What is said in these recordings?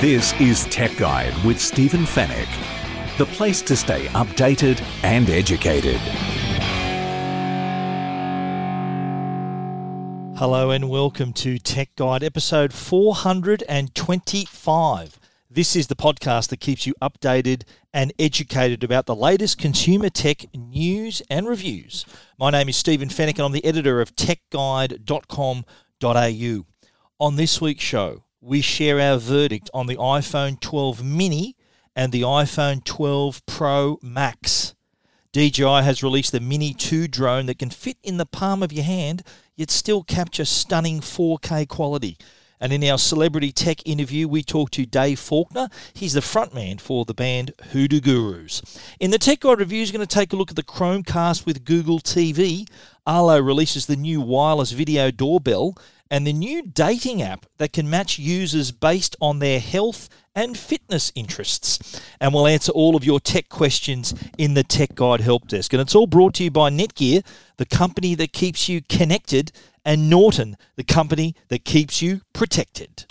This is Tech Guide with Stephen Fenech, the place to stay updated and educated. Hello and welcome to Tech Guide episode 425. This is the podcast that keeps you updated and educated about the latest consumer tech news and reviews. My name is Stephen Fenech and I'm the editor of techguide.com.au. On this week's show, we share our verdict on the iPhone 12 mini and the iPhone 12 Pro Max. DJI has released the Mini 2 drone that can fit in the palm of your hand, yet still capture stunning 4K quality. And in our celebrity tech interview, we talk to Dave Faulkner. He's the frontman for the band Hoodoo Gurus. In the Tech Guide review, he's going to take a look at the Chromecast with Google TV. Arlo releases the new wireless video doorbell and the new dating app that can match users based on their health and fitness interests. And we'll answer all of your tech questions in the Tech Guide Help Desk. And it's all brought to you by Netgear, the company that keeps you connected, and Norton, the company that keeps you protected.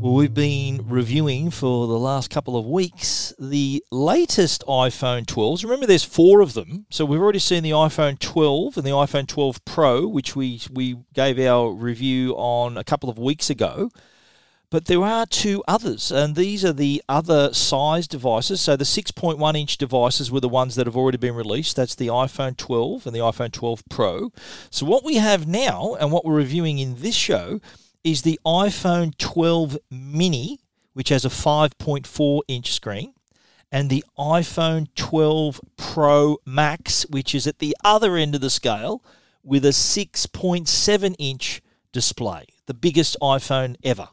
Well, we've been reviewing for the last couple of weeks the latest iPhone 12s. Remember, there's four of them. So we've already seen the iPhone 12 and the iPhone 12 Pro, which we, we gave our review on a couple of weeks ago. But there are two others, and these are the other size devices. So the 6.1 inch devices were the ones that have already been released. That's the iPhone 12 and the iPhone 12 Pro. So what we have now, and what we're reviewing in this show, is the iPhone 12 mini, which has a 5.4 inch screen, and the iPhone 12 Pro Max, which is at the other end of the scale with a 6.7 inch display, the biggest iPhone ever.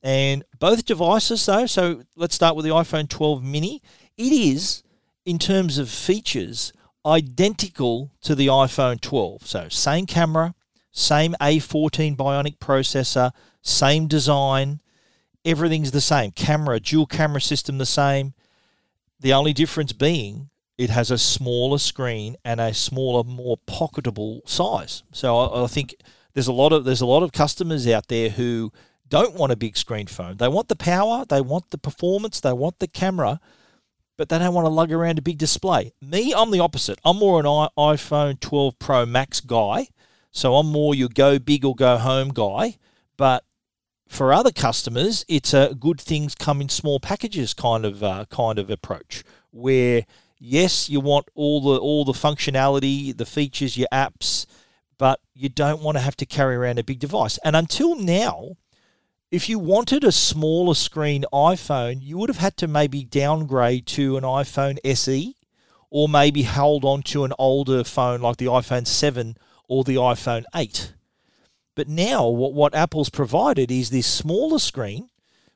And both devices, though, so let's start with the iPhone 12 mini. It is, in terms of features, identical to the iPhone 12. So, same camera, same A14 Bionic processor, same design, everything's the same. Camera, dual camera system, the same. The only difference being it has a smaller screen and a smaller, more pocketable size. So I, I think there's a lot of there's a lot of customers out there who don't want a big screen phone. They want the power, they want the performance, they want the camera, but they don't want to lug around a big display. Me, I'm the opposite. I'm more an iPhone 12 Pro Max guy. So I'm more your go big or go home guy. But for other customers, it's a good things come in small packages kind of uh, kind of approach where yes, you want all the all the functionality, the features, your apps, but you don't want to have to carry around a big device. And until now, if you wanted a smaller screen iPhone, you would have had to maybe downgrade to an iPhone SE or maybe hold on to an older phone like the iPhone 7 or the iPhone 8. But now, what, what Apple's provided is this smaller screen,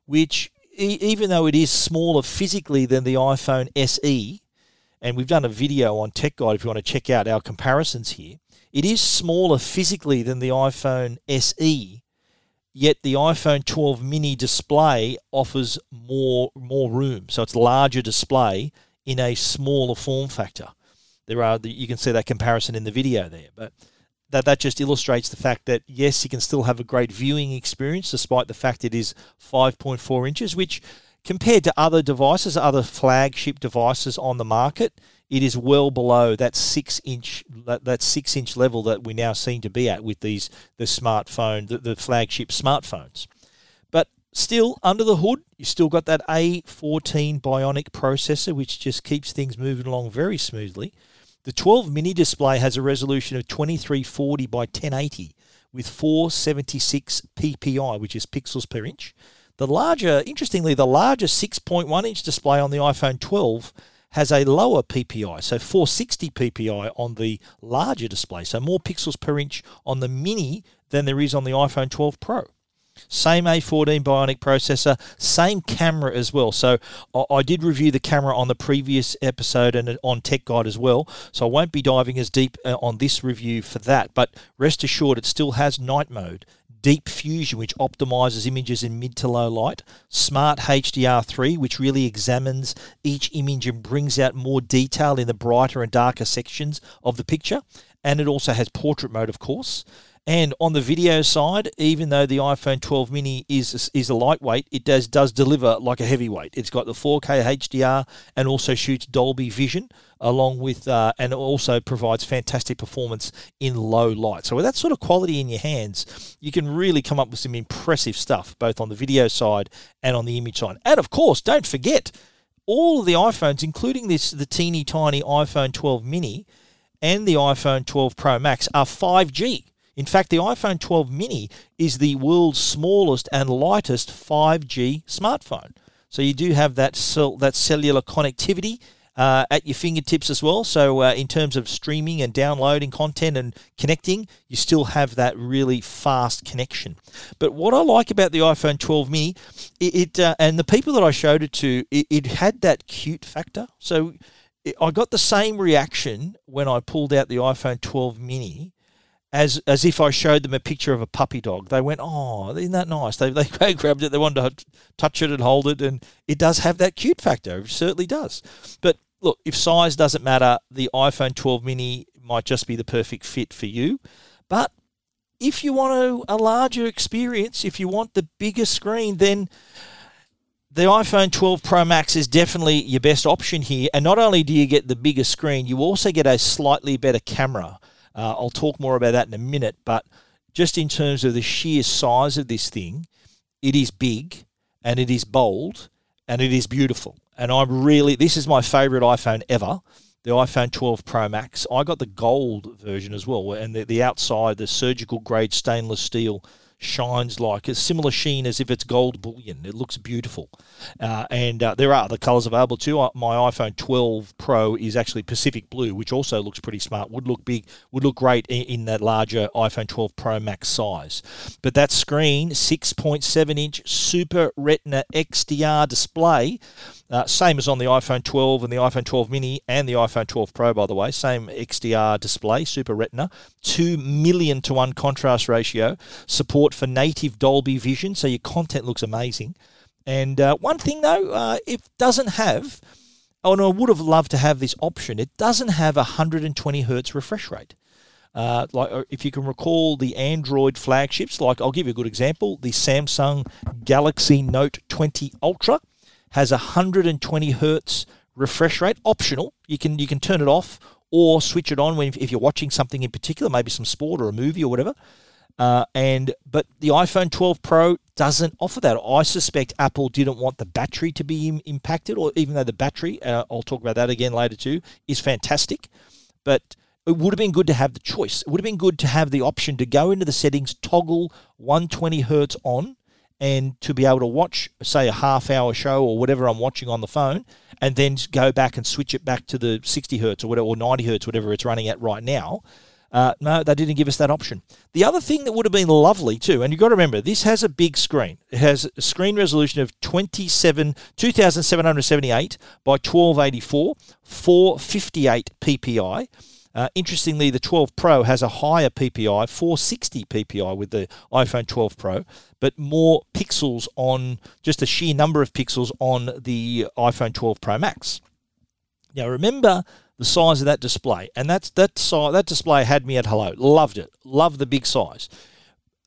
which, e- even though it is smaller physically than the iPhone SE, and we've done a video on Tech Guide if you want to check out our comparisons here, it is smaller physically than the iPhone SE, yet the iPhone 12 mini display offers more more room. So it's larger display in a smaller form factor. There are the, you can see that comparison in the video there, but that that just illustrates the fact that yes, you can still have a great viewing experience despite the fact it is 5.4 inches, which compared to other devices, other flagship devices on the market, it is well below that six inch that, that six inch level that we now seem to be at with these the smartphone the, the flagship smartphones. But still under the hood, you still got that A14 Bionic processor, which just keeps things moving along very smoothly. The 12 mini display has a resolution of 2340 by 1080 with 476 ppi, which is pixels per inch. The larger, interestingly, the larger 6.1 inch display on the iPhone 12 has a lower PPI, so 460 PPI on the larger display, so more pixels per inch on the Mini than there is on the iPhone 12 Pro. Same A14 Bionic processor, same camera as well. So I did review the camera on the previous episode and on Tech Guide as well. So I won't be diving as deep uh, on this review for that. But rest assured, it still has night mode. Deep Fusion, which optimizes images in mid to low light, Smart HDR3, which really examines each image and brings out more detail in the brighter and darker sections of the picture, and it also has portrait mode, of course. And on the video side, even though the iPhone 12 mini is is a lightweight, it does does deliver like a heavyweight. It's got the 4K HDR and also shoots Dolby Vision along with uh, and also provides fantastic performance in low light. So with that sort of quality in your hands, you can really come up with some impressive stuff both on the video side and on the image side. And of course, don't forget all of the iPhones, including this the teeny tiny iPhone 12 mini and the iPhone 12 Pro Max, are 5G. In fact, the iPhone 12 mini is the world's smallest and lightest 5G smartphone. So you do have that cell, that cellular connectivity uh, at your fingertips as well. So uh, in terms of streaming and downloading content and connecting, you still have that really fast connection. But what I like about the iPhone 12 mini, it, it uh, and the people that I showed it to, it, it had that cute factor. So I got the same reaction when I pulled out the iPhone 12 mini as as if I showed them a picture of a puppy dog. They went, "Oh, isn't that nice?" They they grabbed it, they wanted to touch it and hold it, and it does have that cute factor. It certainly does. But look, if size doesn't matter, the iPhone 12 mini might just be the perfect fit for you. But if you want a, a larger experience, if you want the bigger screen, then the iPhone 12 Pro Max is definitely your best option here. And not only do you get the bigger screen, you also get a slightly better camera. Uh, I'll talk more about that in a minute, but just in terms of the sheer size of this thing, it is big and it is bold and it is beautiful. And I'm really, this is my favorite iPhone ever, the iPhone 12 Pro Max. I got the gold version as well, and the, the outside, the surgical grade stainless steel shines like a similar sheen as if it's gold bullion. It looks beautiful. Uh, and uh, there are other colours available too. My iPhone 12 Pro is actually Pacific Blue, which also looks pretty smart. Would look big, would look great in, in that larger iPhone 12 Pro Max size. But that screen, 6.7 inch Super Retina XDR display, uh, same as on the iPhone 12 and the iPhone 12 mini and the iPhone 12 Pro, by the way. Same XDR display, Super Retina. 2 million to 1 contrast ratio. Support for native Dolby Vision, so your content looks amazing. And uh, one thing, though, uh, it doesn't have, no, I would have loved to have this option, it doesn't have a 120 hertz refresh rate. Uh, like uh, if you can recall the Android flagships, like I'll give you a good example, the Samsung Galaxy Note 20 Ultra has a 120 hertz refresh rate, optional. You can you can turn it off or switch it on when if you're watching something in particular, maybe some sport or a movie or whatever. Uh, and but the iPhone 12 Pro doesn't offer that. I suspect Apple didn't want the battery to be Im- impacted, or even though the battery, uh, I'll talk about that again later too, is fantastic. But it would have been good to have the choice. It would have been good to have the option to go into the settings, toggle 120 hertz on, and to be able to watch, say, a half hour show or whatever I'm watching on the phone, and then go back and switch it back to the 60 hertz or whatever, or 90 hertz, whatever it's running at right now. Uh, no, they didn't give us that option. The other thing that would have been lovely too, and you've got to remember, this has a big screen. It has a screen resolution of 27, 2778 by 1284, 458 ppi. Uh, interestingly, the 12 Pro has a higher PPI, 460 PPI with the iPhone 12 Pro, but more pixels on just a sheer number of pixels on the iPhone 12 Pro Max. Now, remember the size of that display, and that's that size, that display had me at hello. Loved it. Loved the big size.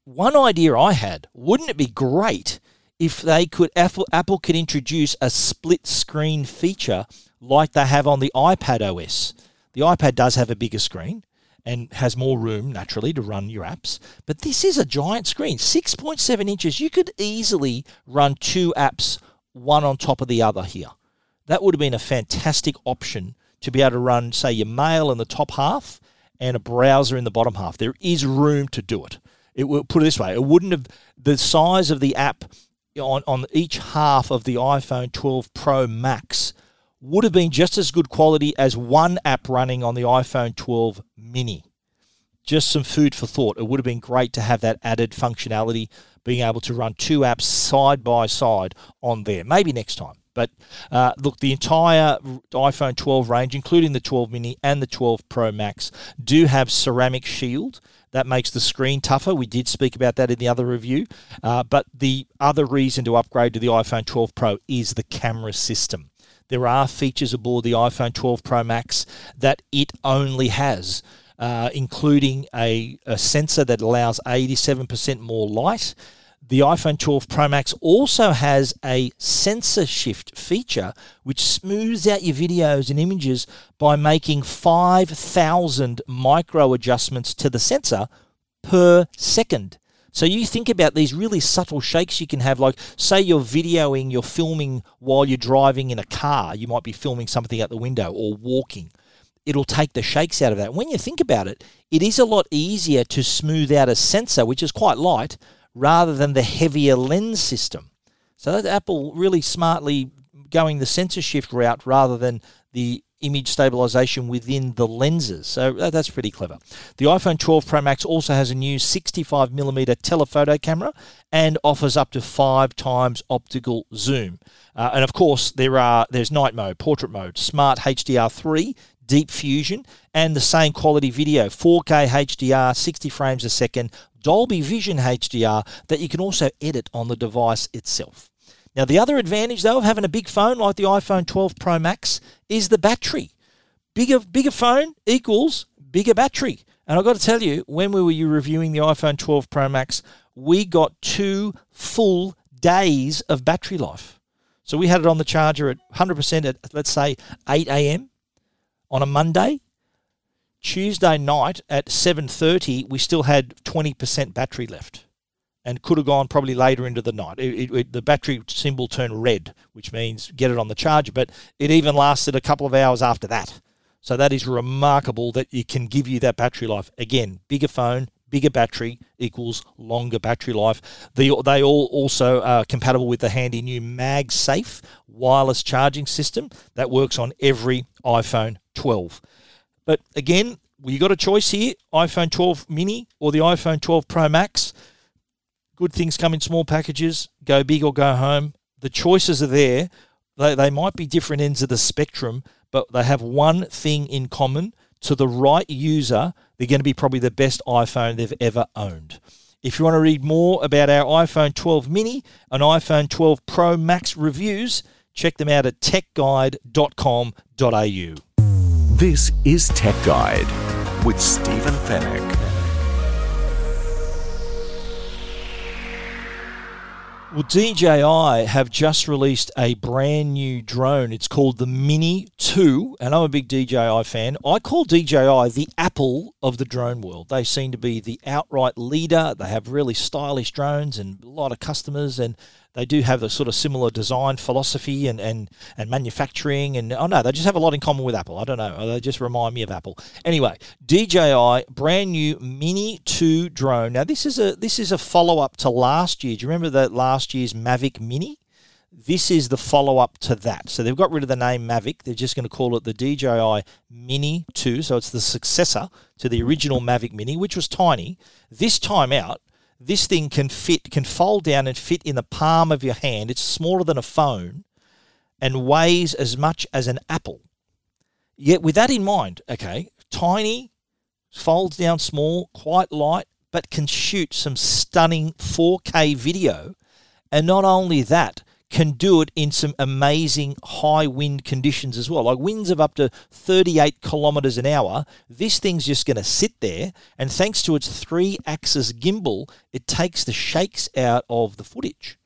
One idea I had: wouldn't it be great if they could Apple Apple could introduce a split screen feature like they have on the iPad OS? The iPad does have a bigger screen and has more room naturally to run your apps, but this is a giant screen, 6.7 inches. You could easily run two apps, one on top of the other here. That would have been a fantastic option to be able to run, say, your mail in the top half and a browser in the bottom half. There is room to do it. It will put it this way: it wouldn't have the size of the app on on each half of the iPhone 12 Pro Max would have been just as good quality as one app running on the iPhone 12 mini. Just some food for thought. It would have been great to have that added functionality, being able to run two apps side by side on there. Maybe next time. But uh, look, the entire iPhone 12 range, including the 12 mini and the 12 Pro Max, do have ceramic shield. That makes the screen tougher. We did speak about that in the other review. Uh, but the other reason to upgrade to the iPhone 12 Pro is the camera system. There are features aboard the iPhone 12 Pro Max that it only has. Uh, including a, a sensor that allows 87% more light, the iPhone 12 Pro Max also has a sensor shift feature which smooths out your videos and images by making 5,000 micro adjustments to the sensor per second. So you think about these really subtle shakes you can have, like say you're videoing, you're filming while you're driving in a car. You might be filming something out the window or walking. It'll take the shakes out of that. When you think about it, it is a lot easier to smooth out a sensor, which is quite light, rather than the heavier lens system. So that Apple really smartly going the sensor shift route rather than the image stabilization within the lenses. So that's pretty clever. The iPhone 12 Pro Max also has a new 65mm telephoto camera and offers up to five times optical zoom. Uh, and of course, there are there's night mode, portrait mode, smart HDR3, deep fusion, and the same quality video, 4K HDR, 60 frames a second, Dolby Vision HDR that you can also edit on the device itself. Now, the other advantage, though, of having a big phone like the iPhone 12 Pro Max is the battery. Bigger, bigger phone equals bigger battery. And I've got to tell you, when we were reviewing the iPhone 12 Pro Max, we got two full days of battery life. So we had it on the charger at 100% at, let's say, 8 a.m. on a Monday. Tuesday night at 7:30, we still had 20% battery left, and could have gone probably later into the night. It, it, the battery symbol turned red, which means get it on the charger. But it even lasted a couple of hours after that. So that is remarkable that it can give you that battery life. Again, bigger phone, bigger battery equals longer battery life. they all also are compatible with the handy new MagSafe wireless charging system that works on every iPhone 12. But again, you got a choice here iPhone 12 mini or the iPhone 12 Pro Max. Good things come in small packages, go big or go home. The choices are there. They, they might be different ends of the spectrum, but they have one thing in common. To the right user, they're going to be probably the best iPhone they've ever owned. If you want to read more about our iPhone 12 mini and iPhone 12 Pro Max reviews, check them out at techguide.com.au. This is Tech Guide with Stephen Fenech. Well, DJI have just released a brand new drone. It's called the Mini 2, and I'm a big DJI fan. I call DJI the Apple of the drone world. They seem to be the outright leader. They have really stylish drones and a lot of customers, and they do have a sort of similar design philosophy and, and, and manufacturing and oh no they just have a lot in common with apple i don't know uh, they just remind me of apple anyway dji brand new mini 2 drone now this is a this is a follow-up to last year do you remember that last year's mavic mini this is the follow up to that. So they've got rid of the name Mavic. They're just going to call it the DJI Mini 2. So it's the successor to the original Mavic Mini, which was tiny. This time out, this thing can fit, can fold down and fit in the palm of your hand. It's smaller than a phone and weighs as much as an apple. Yet, with that in mind, okay, tiny, folds down small, quite light, but can shoot some stunning 4K video. And not only that, can do it in some amazing high wind conditions as well. Like winds of up to 38 kilometers an hour. This thing's just going to sit there, and thanks to its three axis gimbal, it takes the shakes out of the footage.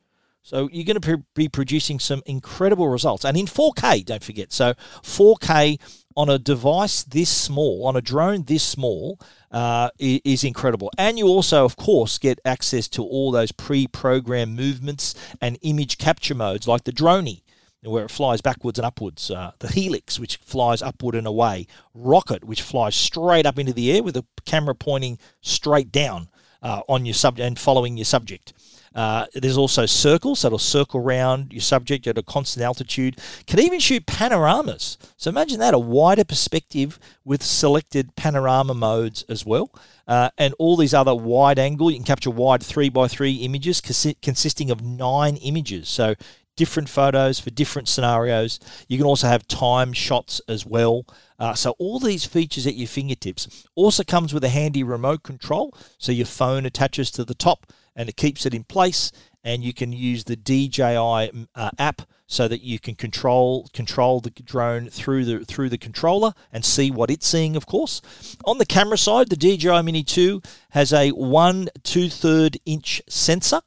So you're going to be producing some incredible results. And in 4K, don't forget. So 4K on a device this small, on a drone this small, uh, is incredible. And you also, of course, get access to all those pre-programmed movements and image capture modes like the Dronie, where it flies backwards and upwards, uh, the Helix, which flies upward and away, Rocket, which flies straight up into the air with the camera pointing straight down. Uh, on your subject and following your subject. Uh, there's also circles that'll circle around your subject at a constant altitude. Can even shoot panoramas. So imagine that a wider perspective with selected panorama modes as well. Uh, and all these other wide angle. You can capture wide three by three images consisting of nine images. So different photos for different scenarios. You can also have time shots as well. Uh, so all these features at your fingertips. Also comes with a handy remote control, so your phone attaches to the top and it keeps it in place. And you can use the DJI uh, app so that you can control control the drone through the through the controller and see what it's seeing. Of course, on the camera side, the DJI Mini 2 has a one two third inch sensor.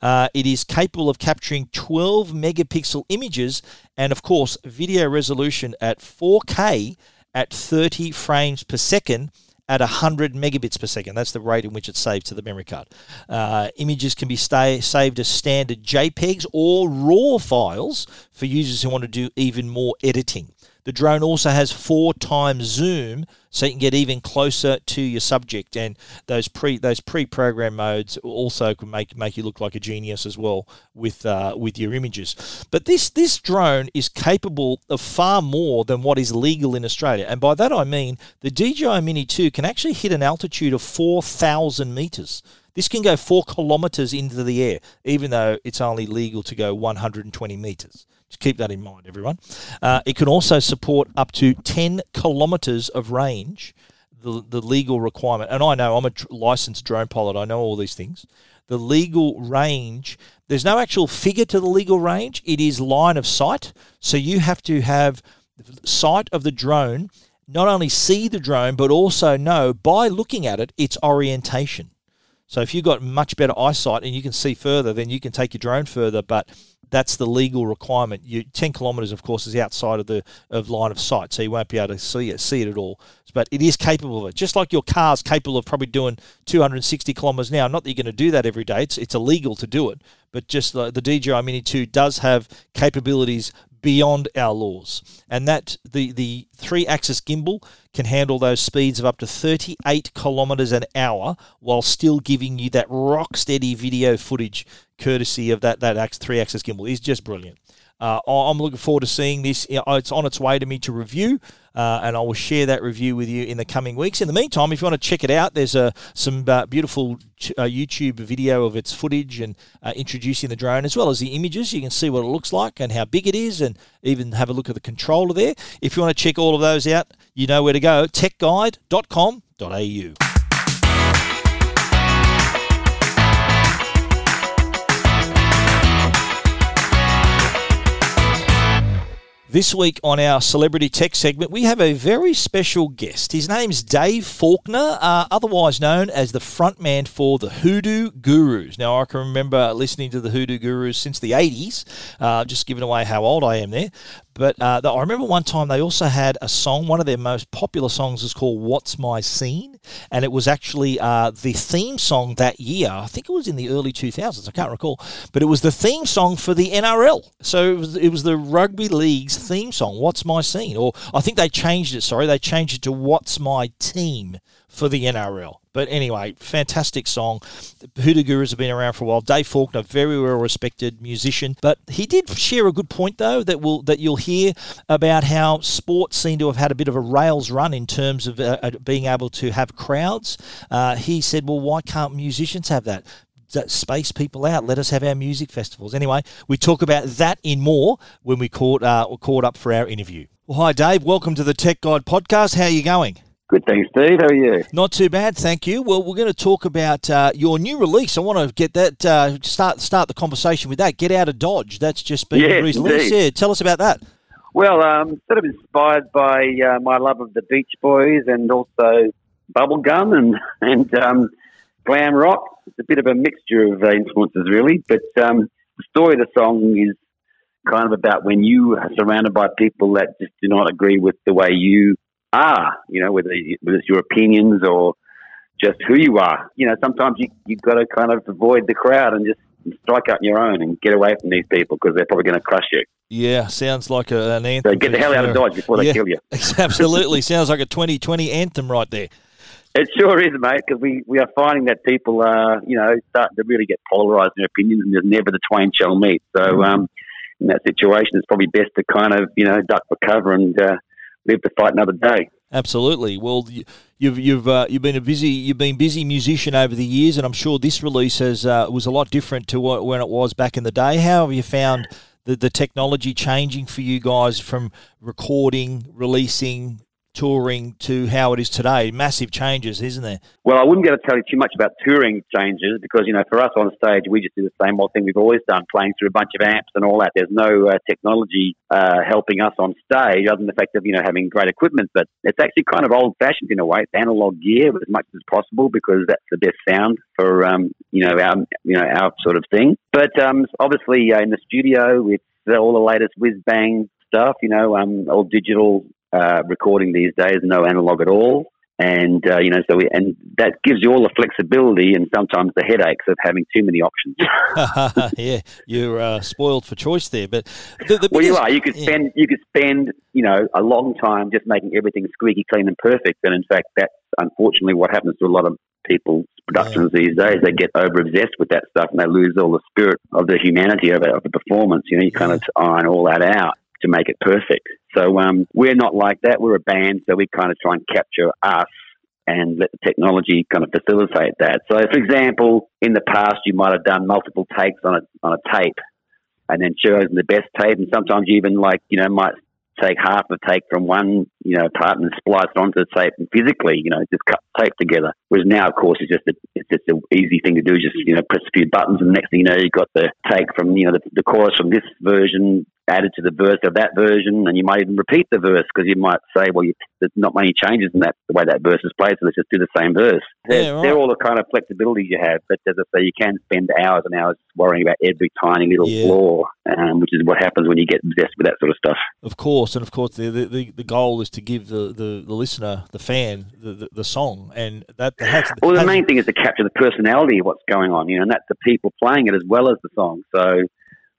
Uh, it is capable of capturing 12 megapixel images and, of course, video resolution at 4K at 30 frames per second at 100 megabits per second. That's the rate in which it's saved to the memory card. Uh, images can be stay, saved as standard JPEGs or RAW files for users who want to do even more editing. The drone also has four times zoom, so you can get even closer to your subject. And those pre those pre-program modes also can make make you look like a genius as well with uh, with your images. But this this drone is capable of far more than what is legal in Australia, and by that I mean the DJI Mini 2 can actually hit an altitude of four thousand meters. This can go four kilometers into the air, even though it's only legal to go 120 meters. Just keep that in mind, everyone. Uh, it can also support up to 10 kilometres of range, the, the legal requirement. And I know I'm a tr- licensed drone pilot, I know all these things. The legal range, there's no actual figure to the legal range, it is line of sight. So you have to have sight of the drone, not only see the drone, but also know by looking at it its orientation. So if you've got much better eyesight and you can see further, then you can take your drone further. But that's the legal requirement. You, 10 kilometres, of course, is outside of the of line of sight, so you won't be able to see it, see it at all. But it is capable of it, just like your car's capable of probably doing 260 kilometres now. Not that you're going to do that every day; it's it's illegal to do it. But just uh, the, the DJI Mini 2 does have capabilities beyond our laws, and that the the three axis gimbal can handle those speeds of up to 38 kilometres an hour while still giving you that rock steady video footage courtesy of that that three axis gimbal is just brilliant. Uh, I'm looking forward to seeing this. It's on its way to me to review, uh, and I will share that review with you in the coming weeks. In the meantime, if you want to check it out, there's uh, some uh, beautiful uh, YouTube video of its footage and uh, introducing the drone, as well as the images. You can see what it looks like and how big it is, and even have a look at the controller there. If you want to check all of those out, you know where to go techguide.com.au. This week on our Celebrity Tech segment, we have a very special guest. His name's Dave Faulkner, uh, otherwise known as the frontman for the Hoodoo Gurus. Now, I can remember listening to the Hoodoo Gurus since the 80s, uh, just giving away how old I am there. But uh, I remember one time they also had a song. One of their most popular songs is called "What's My Scene," and it was actually uh, the theme song that year. I think it was in the early 2000s. I can't recall, but it was the theme song for the NRL. So it was, it was the rugby league's theme song. "What's My Scene?" Or I think they changed it. Sorry, they changed it to "What's My Team." for the NRL. But anyway, fantastic song. Hoodoo Gurus have been around for a while. Dave Faulkner, very well respected musician, but he did share a good point though that will that you'll hear about how sports seem to have had a bit of a rails run in terms of uh, uh being able to have crowds. Uh, he said, "Well, why can't musicians have that?" space people out. Let us have our music festivals. Anyway, we talk about that in more when we caught uh, caught up for our interview. Well, hi Dave. Welcome to the Tech Guide podcast. How are you going? Good, thanks, Steve. How are you? Not too bad, thank you. Well, we're going to talk about uh, your new release. I want to get that uh, start start the conversation with that. Get out of Dodge. That's just been yes, released. Yeah, tell us about that. Well, um, sort of inspired by uh, my love of the Beach Boys and also bubblegum and and um, glam rock. It's a bit of a mixture of influences, really. But um, the story of the song is kind of about when you are surrounded by people that just do not agree with the way you are, you know, whether, whether it's your opinions or just who you are. You know, sometimes you, you've got to kind of avoid the crowd and just strike out on your own and get away from these people because they're probably going to crush you. Yeah, sounds like a, an anthem. So get the hell out of Dodge before they yeah, kill you. absolutely. sounds like a 2020 anthem right there. It sure is, mate, because we, we are finding that people are, you know, starting to really get polarised in their opinions and there's never the twain shall meet. So mm-hmm. um, in that situation, it's probably best to kind of, you know, duck for cover and uh, live to fight another day. Absolutely. Well, you've you've uh, you've been a busy you've been busy musician over the years, and I'm sure this release has uh, was a lot different to what, when it was back in the day. How have you found the the technology changing for you guys from recording, releasing, touring to how it is today. Massive changes, isn't there? Well, I wouldn't be able to tell you too much about touring changes because, you know, for us on stage, we just do the same old thing we've always done, playing through a bunch of amps and all that. There's no uh, technology uh, helping us on stage other than the fact of, you know, having great equipment. But it's actually kind of old fashioned in a way. It's analog gear as much as possible because that's the best sound for, um, you know, our, you know, our sort of thing. But um, obviously uh, in the studio, it's all the latest whiz bang stuff, you know, um, all digital uh, recording these days, no analog at all. And uh, you know, so we, and that gives you all the flexibility and sometimes the headaches of having too many options. yeah, you're uh, spoiled for choice there. But the, the well, you are. You could spend yeah. you could spend you know a long time just making everything squeaky clean and perfect. And in fact, that's unfortunately what happens to a lot of people's productions yeah. these days. They get over obsessed with that stuff and they lose all the spirit of the humanity of, it, of the performance. You know, you kind of iron all that out to make it perfect. So um, we're not like that. We're a band, so we kind of try and capture us and let the technology kind of facilitate that. So, for example, in the past, you might have done multiple takes on a on a tape, and then chosen the best tape. And sometimes you even like you know might take half a take from one you know part and splice it onto the tape and physically you know just cut tape together. Whereas now, of course, it's just a, it's just an easy thing to do. Just you know press a few buttons, and the next thing you know, you've got the take from you know the, the chorus from this version added to the verse of that version, and you might even repeat the verse because you might say, well, you, there's not many changes in that the way that verse is played, so let's just do the same verse. Yeah, right. They're all the kind of flexibilities you have, but as I say, you can spend hours and hours worrying about every tiny little yeah. flaw, um, which is what happens when you get obsessed with that sort of stuff. Of course, and of course, the the, the goal is to give the, the, the listener, the fan, the, the, the song, and that. Has, well, the main thing is to capture the personality of what's going on, you know, and that's the people playing it as well as the song. So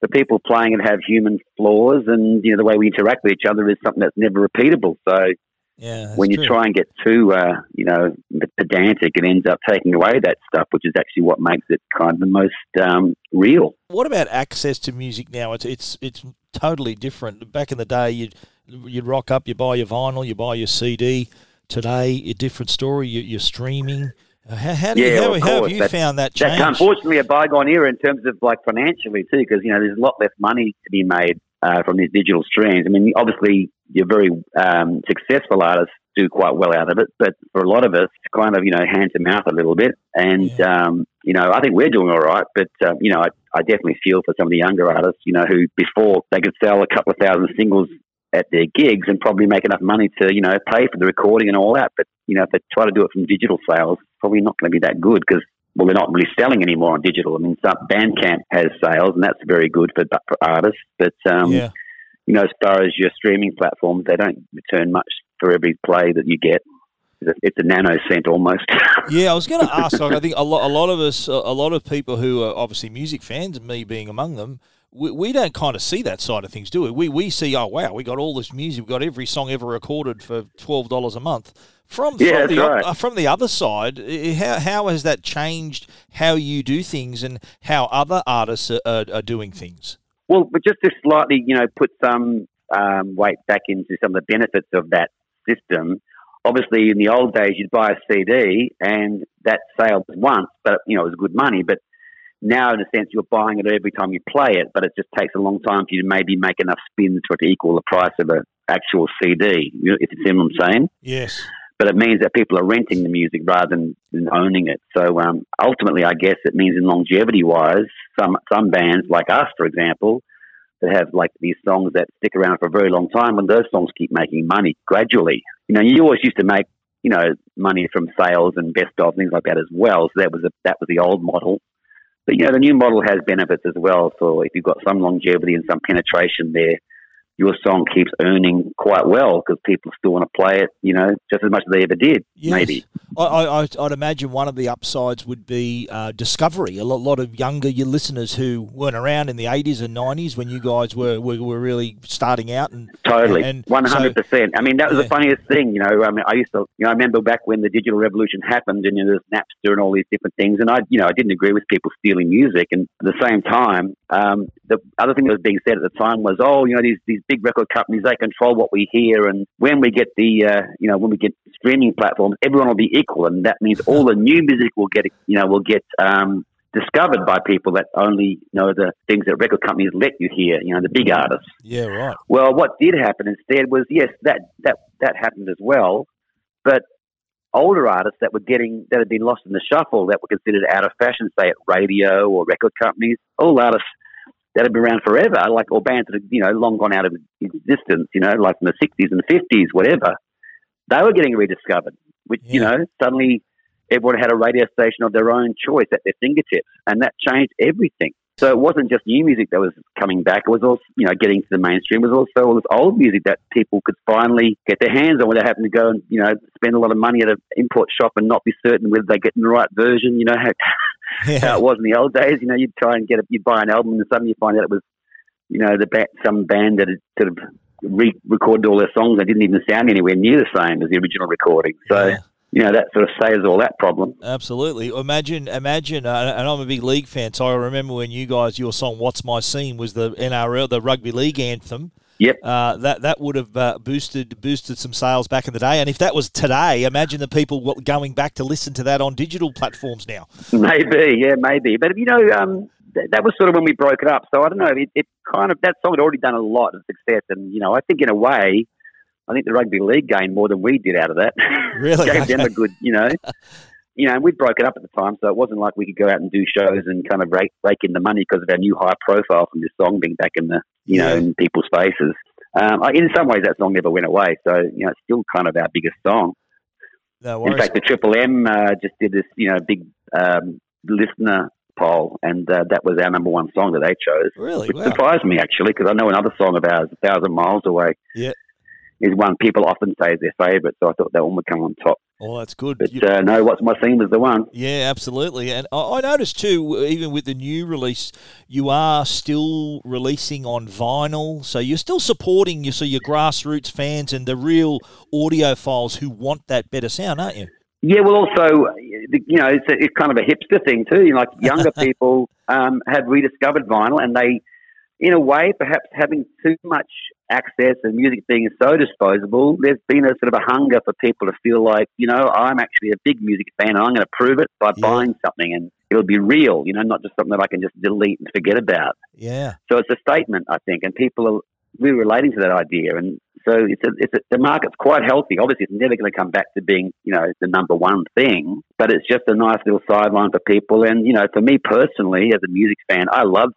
the people playing it have human flaws, and you know the way we interact with each other is something that's never repeatable. So yeah, when you true. try and get too uh, you know pedantic, it ends up taking away that stuff, which is actually what makes it kind of the most um, real. What about access to music now? It's it's it's totally different. Back in the day, you'd you'd rock up, you buy your vinyl, you buy your CD. Today, a different story. You, you're streaming. Uh, how, how, do yeah, you, how, how have you found that change? That's unfortunately a bygone era in terms of like financially too, because you know there's a lot less money to be made uh, from these digital streams. I mean, obviously, you're very um, successful artists do quite well out of it, but for a lot of us, it's kind of you know hand to mouth a little bit. And yeah. um, you know, I think we're doing all right, but um, you know, I, I definitely feel for some of the younger artists, you know, who before they could sell a couple of thousand singles at their gigs and probably make enough money to, you know, pay for the recording and all that. But, you know, if they try to do it from digital sales, probably not going to be that good because, well, they're not really selling anymore on digital. I mean, some Bandcamp has sales and that's very good for, for artists. But, um, yeah. You know, as far as your streaming platforms, they don't return much for every play that you get. It's a nano cent almost. yeah, I was going to ask. Like, I think a lot, a lot of us, a lot of people who are obviously music fans, me being among them, we, we don't kind of see that side of things, do we? We we see, oh wow, we got all this music, we got every song ever recorded for twelve dollars a month. From yeah, from the right. uh, from the other side, how how has that changed how you do things and how other artists are, are, are doing things? Well, but just to slightly, you know, put some um, weight back into some of the benefits of that system. Obviously, in the old days, you'd buy a CD and that sale was once, but you know it was good money. But now, in a sense, you're buying it every time you play it, but it just takes a long time for you to maybe make enough spins for it to equal the price of an actual CD. If you see what I'm saying? Yes. But it means that people are renting the music rather than, than owning it. So um, ultimately, I guess it means in longevity wise, some some bands like us, for example, that have like these songs that stick around for a very long time, and those songs keep making money gradually. You know, you always used to make you know money from sales and best of things like that as well. So that was a, that was the old model. But you know, the new model has benefits as well. So if you've got some longevity and some penetration there, your song keeps earning quite well because people still want to play it, you know, just as much as they ever did, Yes. maybe. I, I, I'd imagine one of the upsides would be uh, discovery. A lot, lot of younger your listeners who weren't around in the 80s and 90s when you guys were, were, were really starting out. and Totally, and one hundred so- percent. I mean, that was Yeah. the funniest thing. You know, I mean, I used to, you know, I remember back when the digital revolution happened, and you know, there's Napster and all these different things, and I, you know, I didn't agree with people stealing music, and at the same time, um, the other thing that was being said at the time was, oh, you know, these these big record companies they control what we hear, and when we get the, uh, you know, when we get streaming platforms, everyone will be equal, and that means all the new music will get, you know, will get. Um, Discovered by people that only know the things that record companies let you hear, you know, the big artists. Yeah, right. Well, what did happen instead was yes, that that that happened as well, but older artists that were getting that had been lost in the shuffle that were considered out of fashion, say at radio or record companies, all artists that had been around forever, like or bands that had you know long gone out of existence, you know, like in the sixties and fifties, whatever, they were getting rediscovered. Which you know suddenly everyone had a radio station of their own choice at their fingertips, and that changed everything. So it wasn't just new music that was coming back; it was also, you know, getting to the mainstream. It was also all this old music that people could finally get their hands on without having to go and you know spend a lot of money at an import shop and not be certain whether they're getting the right version. You know how, how it was in the old days. You know, you'd try and get a, you'd buy an album, and suddenly you find out it was, you know, the ba- some band that had sort of re-recorded all their songs. They didn't even sound anywhere near the same as the original recording. So Yeah. You know that sort of saves all that problem. Absolutely. Imagine, imagine, uh, and I'm a big league fan, so I remember when you guys, your song "What's My Scene" was the NRL, the rugby league anthem. Yep. Uh, that that would have uh, boosted boosted some sales back in the day, and if that was today, imagine the people going back to listen to that on digital platforms now. Maybe, yeah, maybe. But you know, um, th- that was sort of when we broke it up. So I don't know. It, it kind of that song had already done a lot of success, and you know, I think in a way, I think the rugby league gained more than we did out of that. Really? gave them a good, you know. You know, and we broke it up at the time, so it wasn't like we could go out and do shows and kind of rake, rake in the money because of our new high profile from this song being back in the, you know, in people's faces. Um, I- in some ways, that song never went away, so you know, it's still kind of our biggest song. No In fact, the Triple M uh, just did this, you know, big um, listener poll, and uh, that was our number one song that they chose, really? which Wow. surprised me actually, because I know another song of ours, "A Thousand Miles Away," Yeah. Is one people often say is their favourite. So I thought that one would come on top. Oh, that's good. But You- uh, no, what's my scene is the one. Yeah, absolutely. And I I noticed too, even with the new release, you are still releasing on vinyl. So you're still supporting you so your grassroots fans and the real audiophiles who want that better sound, aren't you? Yeah, well, also, you know, it's, a, it's kind of a hipster thing too. You know, like younger people um, have rediscovered vinyl, and they, in a way, perhaps having too much access and music being so disposable, there's been a sort of a hunger for people to feel like, you know, I'm actually a big music fan, and I'm going to prove it by Yeah. buying something, and it'll be real. You know, not just something that I can just delete and forget about. Yeah. So it's a statement, I think, and people are really relating to that idea. And so it's a, it's a, the market's quite healthy. Obviously, it's never going to come back to being, you know, the number one thing, but it's just a nice little sideline for people. And you know, for me personally, as a music fan, I love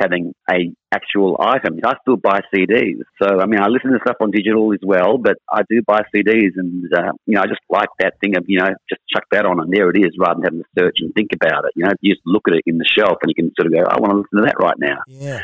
having a actual item. I still buy CDs, so I mean, I listen to stuff on digital as well, but I do buy CDs, and uh, you know, I just like that thing of you know, just chuck that on, and there it is, rather than having to search and think about it. You know, you just look at it in the shelf, and you can sort of go, I want to listen to that right now Yeah.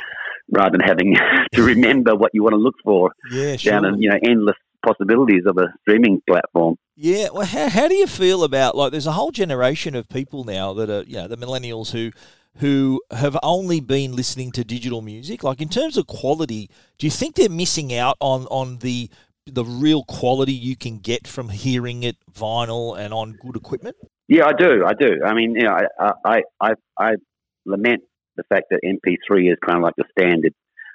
rather than having to remember what you want to look for Yeah. Sure. down in you know endless possibilities of a streaming platform. Yeah, well, how, how do you feel about like? There's a whole generation of people now that are, you know, the millennials who who have only been listening to digital music. Like in terms of quality, do you think they're missing out on on the the real quality you can get from hearing it vinyl and on good equipment? Yeah, I do. I do. I mean, you know, I I I, I lament the fact that MP3 is kind of like the standard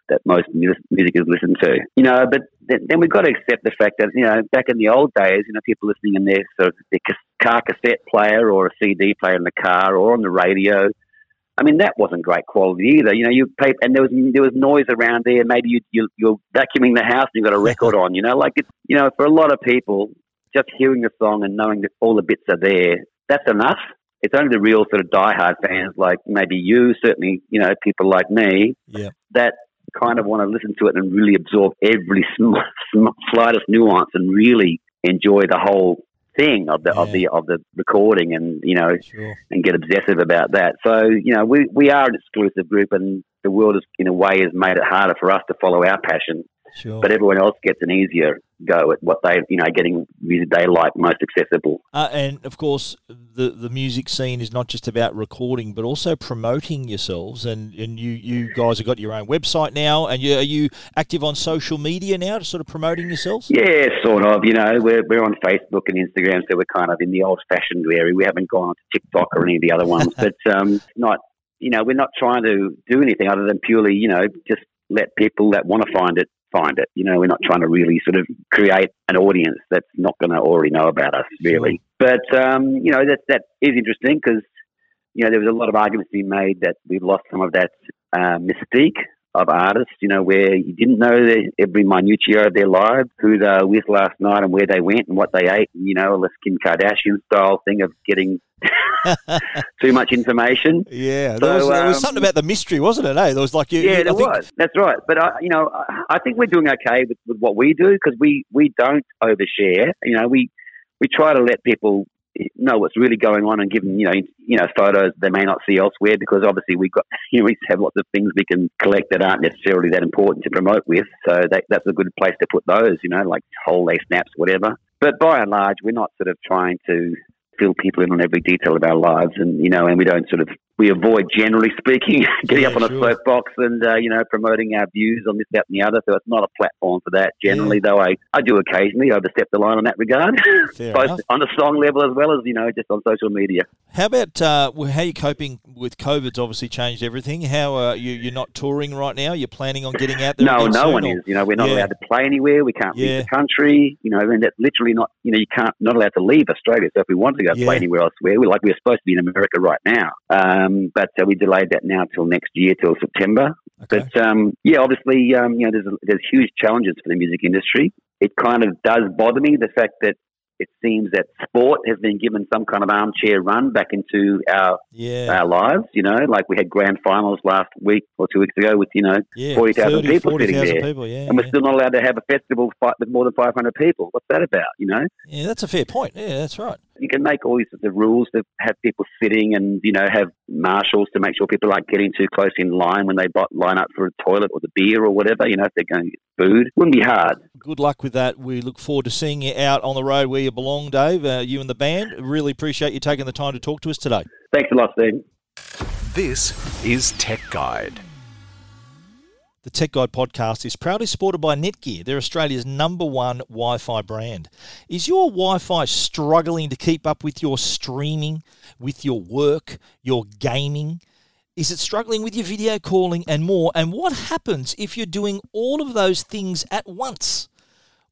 that most music is listened to. You know, but then, we've got to accept the fact that you know back in the old days, you know, people listening in their sort of their car cassette player or a CD player in the car or on the radio. I mean, that wasn't great quality either. You know, you pay, and there was there was noise around there. Maybe you, you you're vacuuming the house and you've got a record on. You know, like it's you know, for a lot of people, just hearing the song and knowing that all the bits are there, that's enough. It's only the real sort of diehard fans, like maybe you, certainly, you know, people like me, Yeah. that kind of want to listen to it and really absorb every sm- sm- slightest nuance and really enjoy the whole thing of the of the of the recording and you know Sure. and get obsessive about that. So, you know, we, we are an exclusive group and the world is, in a way, has made it harder for us to follow our passion Sure. but everyone else gets an easier go at what they, you know, getting music they like most accessible. Uh, and of course, the the music scene is not just about recording, but also promoting yourselves. And, and you, you guys have got your own website now. And you, are you active on social media now to sort of promoting yourselves? Yeah, sort of. You know, we're, we're on Facebook and Instagram, so we're kind of in the old fashioned area. We haven't gone on to TikTok or any of the other ones, but um, not, you know, we're not trying to do anything other than purely, you know, just let people that want to find it find it. You know, we're not trying to really sort of create an audience that's not going to already know about us, really. But um, you know, that that is interesting because you know there was a lot of arguments being made that we've lost some of that uh, mystique of artists. You know, where you didn't know the, every minutiae of their lives, who they were with last night, and where they went, and what they ate. And, you know, the Kim Kardashian style thing of getting too much information. Yeah, there, So, was, there was um, something about the mystery, wasn't it? Eh? There was like you, Yeah, you- I there think- was. That's right. But I, you know, I- I think we're doing okay with, with what we do because we we don't overshare. You know, we we try to let people know what's really going on and give them, you know, you know, photos they may not see elsewhere because obviously we've got, you know, we have lots of things we can collect that aren't necessarily that important to promote with. So that, that's a good place to put those, you know, like whole day snaps, whatever. But by and large, we're not sort of trying to fill people in on every detail of our lives, and you know, and we don't sort of we avoid generally speaking getting Yeah, up on a soapbox and uh, you know promoting our views on this, that, and the other. So it's not a platform for that generally, though. I I do occasionally overstep the line on that regard, both enough. on a song level as well as you know just on social media. How about uh, how are you coping with COVID's obviously changed everything? How uh, you you're not touring right now? You're planning on getting out there? No, no one or- is. You know, we're not Yeah. allowed to play anywhere. We can't Yeah. leave the country. You know, and that's literally not. You know, you can't not allowed to leave Australia. So if we wanted to go Yeah. play anywhere elsewhere, We're like we're supposed to be in America right now. Um, but uh, we delayed that now till next year, till September. Okay. But um, yeah, obviously, um, you know, there's there's huge challenges for the music industry. It kind of does bother me the fact that it seems that sport has been given some kind of armchair run back into our yeah, our lives. You know, like we had grand finals last week or two weeks ago with you know yeah, 40,000 people 40,000 sitting there. people, yeah, and we're still not allowed to have a festival fight with more than 500 people. What's that about? You know, yeah, that's a fair point. Yeah, that's right. you can make all these of rules to have people sitting and you know have marshals to make sure people aren't getting too close in line when they line up for a toilet or the beer or whatever. You know, if they're going to get food, wouldn't be hard. Good luck with that. We look forward to seeing you out on the road where you belong, Dave. Uh, you and the band. Really appreciate you taking the time to talk to us today. Thanks a lot, Steve. This is Tech Guide. The Tech Guide podcast is proudly supported by Netgear. They're Australia's number one Wi Fi brand. Is your Wi Fi struggling to keep up with your streaming, with your work, your gaming? Is it struggling with your video calling and more? And what happens if you're doing all of those things at once?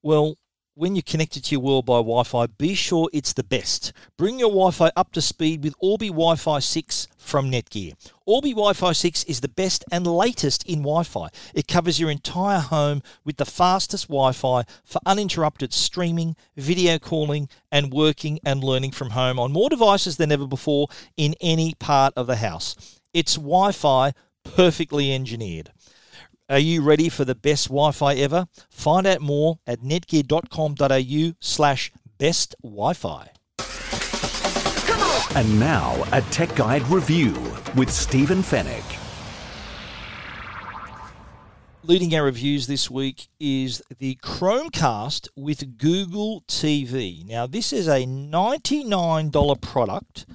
Well, when you're connected to your world by Wi Fi, be sure it's the best. Bring your Wi Fi up to speed with Orbi Wi Fi 6 from Netgear. Orbi Wi Fi 6 is the best and latest in Wi Fi. It covers your entire home with the fastest Wi Fi for uninterrupted streaming, video calling, and working and learning from home on more devices than ever before in any part of the house. It's Wi Fi perfectly engineered. Are you ready for the best Wi-Fi ever? Find out more at netgear.com.au slash best Wi-Fi. And now, a Tech Guide review with Stephen Fenech. Leading our reviews this week is the Chromecast with Google TV. Now, this is a $99 product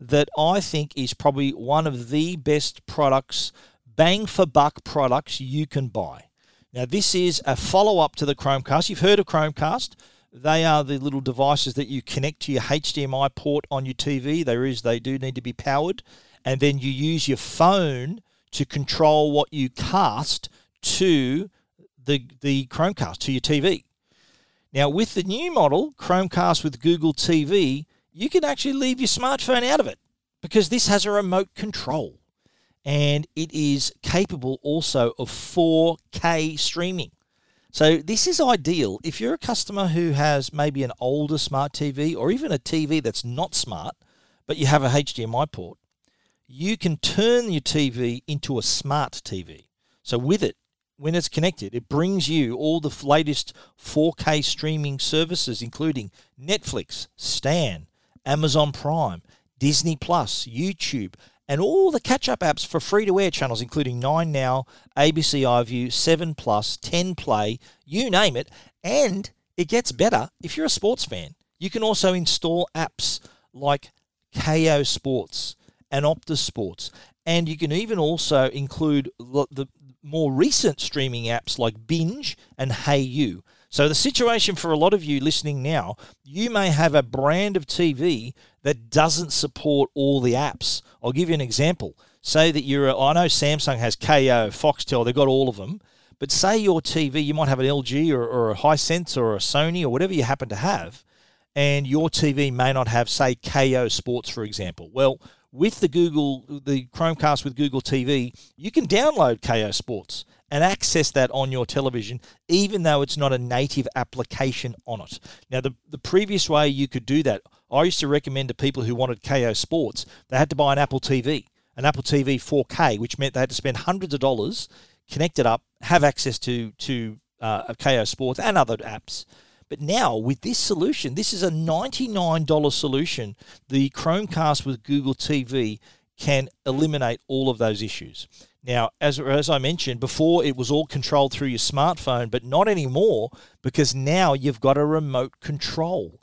that I think is probably one of the best products, bang for buck products you can buy. Now, this is a follow up to the Chromecast. You've heard of Chromecast. They are the little devices that you connect to your HDMI port on your TV. There is, they do need to be powered, and then you use your phone to control what you cast to the the Chromecast to your TV. Now, with the new model, Chromecast with Google TV, you can actually leave your smartphone out of it because this has a remote control and it is capable also of 4K streaming. So, this is ideal if you're a customer who has maybe an older smart TV or even a TV that's not smart, but you have a HDMI port. You can turn your TV into a smart TV. So, with it, when it's connected, it brings you all the latest 4K streaming services, including Netflix, Stan, Amazon Prime, Disney Plus, YouTube, and all the catch up apps for free to air channels, including 9 Now, ABC iView, 7 Plus, 10 Play, you name it. And it gets better if you're a sports fan. You can also install apps like Kayo Sports and Optus Sports. And you can even also include the more recent streaming apps like Binge and Hayu. So, the situation for a lot of you listening now, you may have a brand of TV that doesn't support all the apps. I'll give you an example. Say that you're, a, I know Samsung has Kayo, Foxtel, they've got all of them. But say your TV, you might have an LG or, or a Hisense or a Sony or whatever you happen to have, and your TV may not have, say, Kayo Sports, for example. Well, with the Google, the Chromecast with Google TV, you can download Kayo Sports and access that on your television, even though it's not a native application on it. Now, the, the previous way you could do that, I used to recommend to people who wanted Kayo Sports, they had to buy an Apple TV, an Apple TV 4K, which meant they had to spend hundreds of dollars, connect it up, have access to, to uh, Kayo Sports and other apps. But now with this solution, this is a $99 solution. The Chromecast with Google TV can eliminate all of those issues. Now, as, as I mentioned before, it was all controlled through your smartphone, but not anymore because now you've got a remote control.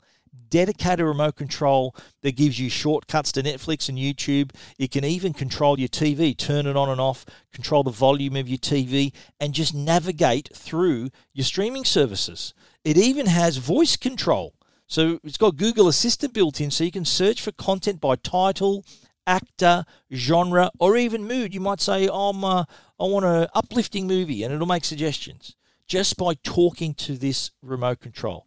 Dedicated remote control that gives you shortcuts to Netflix and YouTube. It can even control your TV, turn it on and off, control the volume of your TV, and just navigate through your streaming services. It even has voice control. So it's got Google Assistant built in, so you can search for content by title, actor, genre, or even mood. You might say, I'm, uh, I want an uplifting movie, and it'll make suggestions just by talking to this remote control.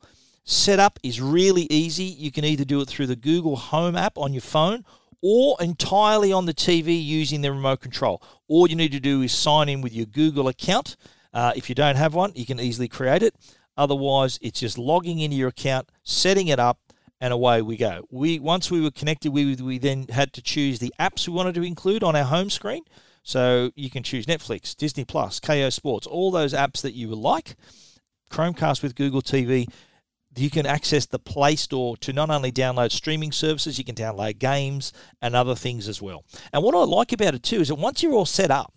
Setup is really easy. You can either do it through the Google Home app on your phone or entirely on the TV using the remote control. All you need to do is sign in with your Google account. Uh, if you don't have one, you can easily create it. Otherwise, it's just logging into your account, setting it up, and away we go. We once we were connected, we we then had to choose the apps we wanted to include on our home screen. So you can choose Netflix, Disney Plus, Kayo Sports, all those apps that you would like. Chromecast with Google TV. You can access the Play Store to not only download streaming services, you can download games and other things as well. And what I like about it too is that once you're all set up,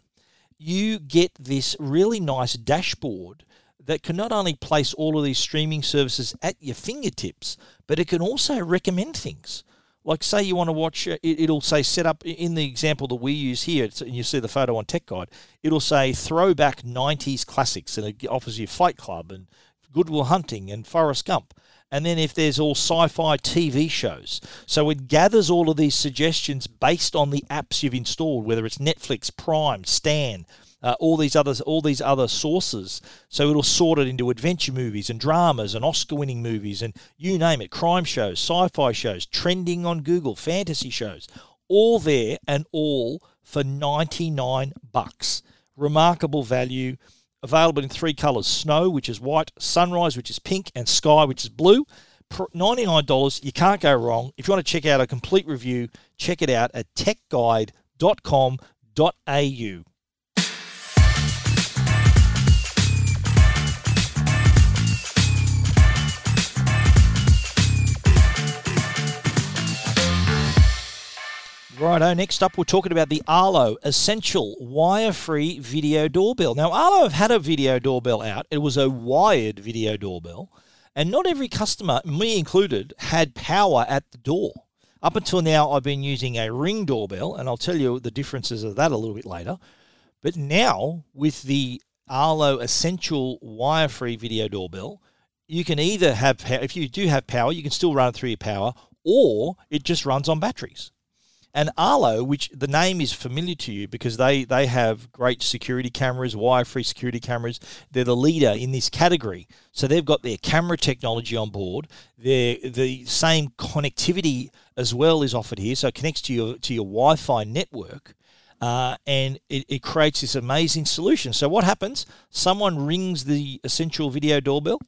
you get this really nice dashboard that can not only place all of these streaming services at your fingertips, but it can also recommend things. Like, say you want to watch, uh, it, will say set up in the example that we use here, and you see the photo on Tech Guide, it'll say throwback 90s classics, and it offers you Fight Club and Good Will Hunting and Forrest Gump. And then if there's all sci fi TV shows. So it gathers all of these suggestions based on the apps you've installed, whether it's Netflix, Prime, Stan, uh, all these others, all these other sources. So it'll sort it into adventure movies and dramas and Oscar-winning movies and you name it, crime shows, sci-fi shows, trending on Google, fantasy shows, all there and all for 99 bucks. Remarkable value. Available in three colours: snow, which is white, sunrise, which is pink, and sky, which is blue. $99. You can't go wrong. If you want to check out a complete review, check it out at techguide.com.au. Righto, next up we're talking about the Arlo Essential wire-free video doorbell. Now Arlo have had a video doorbell out. It was a wired video doorbell, and not every customer, me included, had power at the door. Up until now I've been using a ring doorbell, and I'll tell you the differences of that a little bit later. But now with the Arlo Essential wire-free video doorbell, you can either have if you do have power, you can still run it through your power, or it just runs on batteries. And Arlo, which the name is familiar to you because they, they have great security cameras, wire free security cameras. They're the leader in this category. So they've got their camera technology on board. They're, the same connectivity as well is offered here. So it connects to your, to your Wi Fi network. Uh, and it, it creates this amazing solution. So, what happens? Someone rings the essential video doorbell,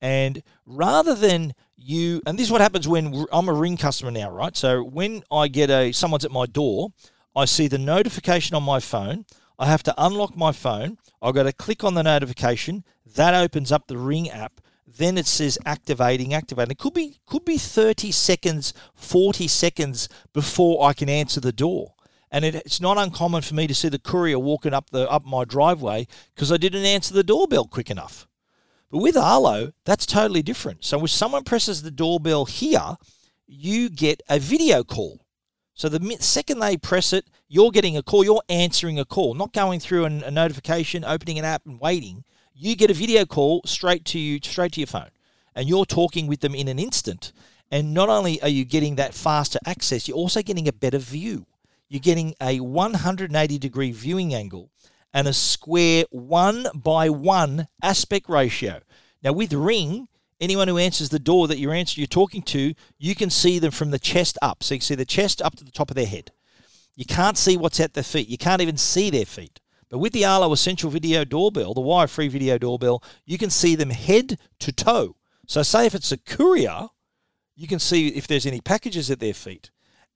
and rather than you and this is what happens when I'm a ring customer now, right? So when I get a someone's at my door, I see the notification on my phone. I have to unlock my phone. I've got to click on the notification. That opens up the Ring app. Then it says activating, activating. It could be could be 30 seconds, 40 seconds before I can answer the door. And it, it's not uncommon for me to see the courier walking up the up my driveway because I didn't answer the doorbell quick enough. But with Arlo, that's totally different. So when someone presses the doorbell here, you get a video call. So the second they press it, you're getting a call. You're answering a call, not going through an, a notification, opening an app, and waiting. You get a video call straight to you, straight to your phone, and you're talking with them in an instant. And not only are you getting that faster access, you're also getting a better view. You're getting a 180 degree viewing angle and a square one by one aspect ratio. Now with Ring, anyone who answers the door that you're answering, you're talking to, you can see them from the chest up. So you can see the chest up to the top of their head. You can't see what's at their feet. You can't even see their feet. But with the Arlo Essential Video Doorbell, the wire-free video doorbell, you can see them head to toe. So say if it's a courier, you can see if there's any packages at their feet.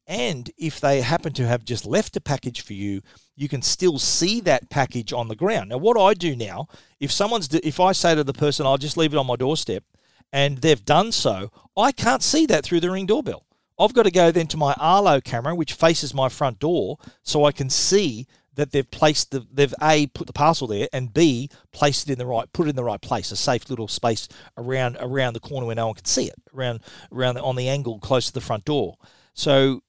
And if they happen to have just left a package for you, you can still see that package on the ground. Now, what I do now, if someone's, if I say to the person, I'll just leave it on my doorstep, and they've done so, I can't see that through the ring doorbell. I've got to go then to my Arlo camera, which faces my front door, so I can see that they've placed the they've a put the parcel there and b placed it in the right put it in the right place, a safe little space around around the corner where no one can see it, around around the, on the angle close to the front door. So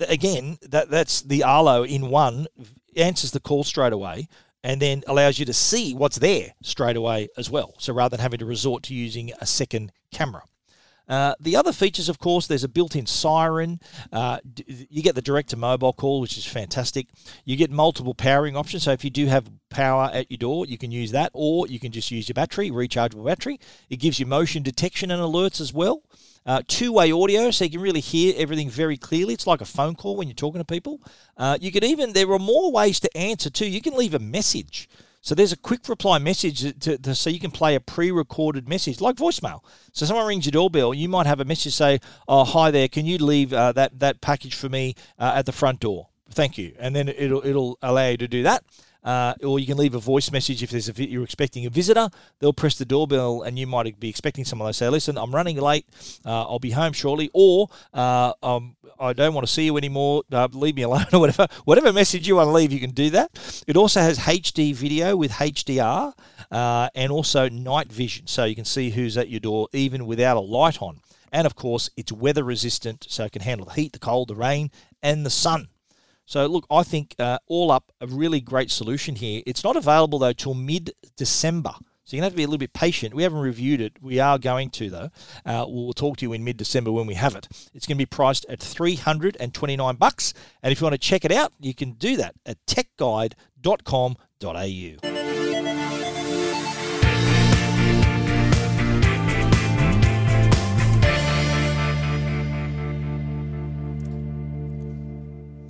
again, that that's the Arlo in one answers the call straight away and then allows you to see what's there straight away as well. So rather than having to resort to using a second camera. Uh, the other features, of course, there's a built-in siren. Uh, you get the direct-to-mobile call, which is fantastic. You get multiple powering options. So if you do have power at your door, you can use that, or you can just use your battery, rechargeable battery. It gives you motion detection and alerts as well. Uh, two-way audio, so you can really hear everything very clearly. It's like a phone call when you're talking to people. Uh, you can even there are more ways to answer too. You can leave a message. So there's a quick reply message to, to, so you can play a pre-recorded message like voicemail. So someone rings your doorbell, you might have a message say, "Oh, hi there, can you leave uh, that that package for me uh, at the front door? Thank you." And then it'll it'll allow you to do that. Uh, or you can leave a voice message if there's a, you're expecting a visitor. They'll press the doorbell, and you might be expecting someone to say, "Listen, I'm running late. Uh, I'll be home shortly," or uh, um, "I don't want to see you anymore. Uh, leave me alone," or whatever. Whatever message you want to leave, you can do that. It also has HD video with HDR uh, and also night vision, so you can see who's at your door even without a light on. And of course, it's weather resistant, so it can handle the heat, the cold, the rain, and the sun. So, look, I think uh, all up a really great solution here. It's not available though till mid December. So you're going to have to be a little bit patient. We haven't reviewed it. We are going to, though. Uh, we'll talk to you in mid-December when we have it. It's going to be priced at 329 bucks, and if you want to check it out, you can do that at techguide.com.au.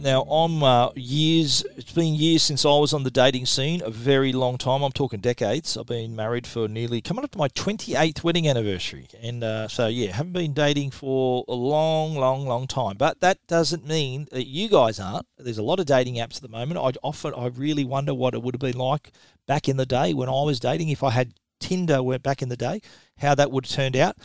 Now, I'm uh, years, it's been years since I was on the dating scene, a very long time. I'm talking decades. I've been married for nearly, coming up to my 28th wedding anniversary. And uh, so, yeah, haven't been dating for a long, long, long time. But that doesn't mean that you guys aren't. There's a lot of dating apps at the moment. I often, I really wonder what it would have been like back in the day when I was dating, if I had Tinder went back in the day, how that would have turned out.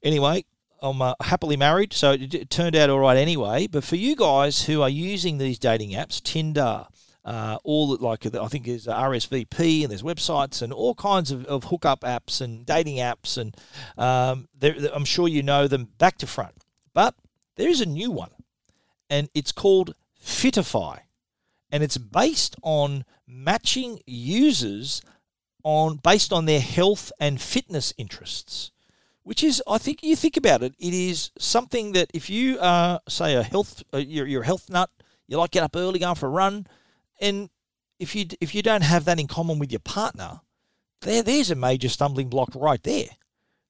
Anyway, I'm uh, happily married, so it, it, turned out all right anyway. But for you guys who are using these dating apps, Tinder, uh, all like I think there's RSVP and there's websites and all kinds of, of hookup apps and dating apps, and um, I'm sure you know them back to front. But there is a new one, and it's called Fitafy, and it's based on matching users on based on their health and fitness interests which is, I think, you think about it, it is something that if you are, say, a health, uh, you're, you're a health nut, you like get up early, going for a run, and if you if you don't have that in common with your partner, there there's a major stumbling block right there.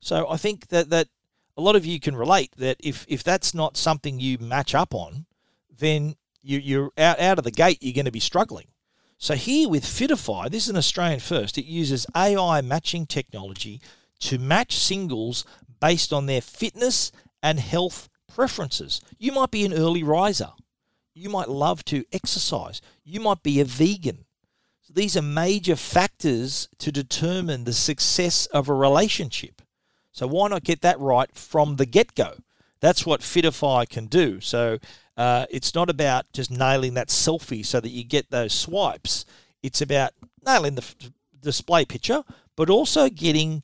So I think that that a lot of you can relate that if if that's not something you match up on, then you, you're out, out of the gate, you're going to be struggling. So here with Fitafy, this is an Australian first. It uses AI matching technology to match singles based on their fitness and health preferences. You might be an early riser. You might love to exercise. You might be a vegan. So these are major factors to determine the success of a relationship. So why not get that right from the get go? That's what Fitafy can do. So Uh, it's not about just nailing that selfie so that you get those swipes. It's about nailing the f- display picture, but also getting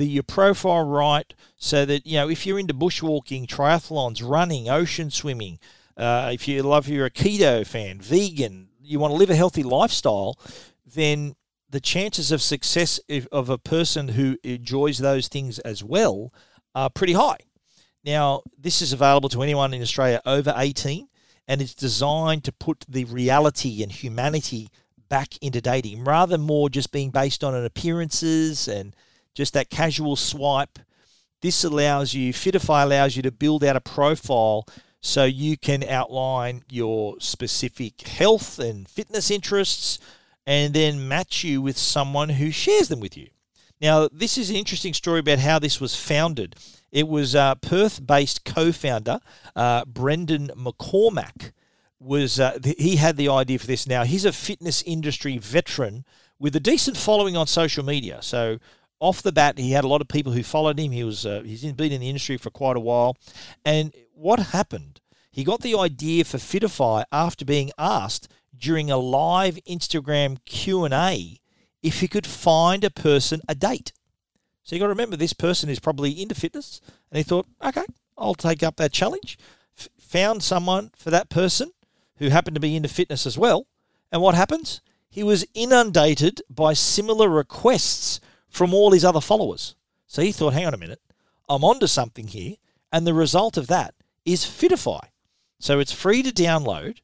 the your profile right so that you know if you're into bushwalking, triathlons, running, ocean swimming, uh, if you love you're a keto fan, vegan, you want to live a healthy lifestyle, then the chances of success of a person who enjoys those things as well are pretty high. Now, this is available to anyone in Australia over 18, and it's designed to put the reality and humanity back into dating rather more just being based on appearances and just that casual swipe. This allows you, Fitafy allows you to build out a profile so you can outline your specific health and fitness interests and then match you with someone who shares them with you. Now, this is an interesting story about how this was founded. It was uh, Perth-based co-founder uh, Brendan McCormack was uh, he had the idea for this. Now he's a fitness industry veteran with a decent following on social media. So off the bat, he had a lot of people who followed him. He was uh, he's been in the industry for quite a while, and what happened? He got the idea for Fitafy after being asked during a live Instagram Q and A if he could find a person a date. So you got to remember this person is probably into fitness, and he thought, okay, I'll take up that challenge. F- found someone for that person who happened to be into fitness as well, and what happens? He was inundated by similar requests from all his other followers. So he thought, hang on a minute, I'm onto something here, and the result of that is Fitafy. So it's free to download,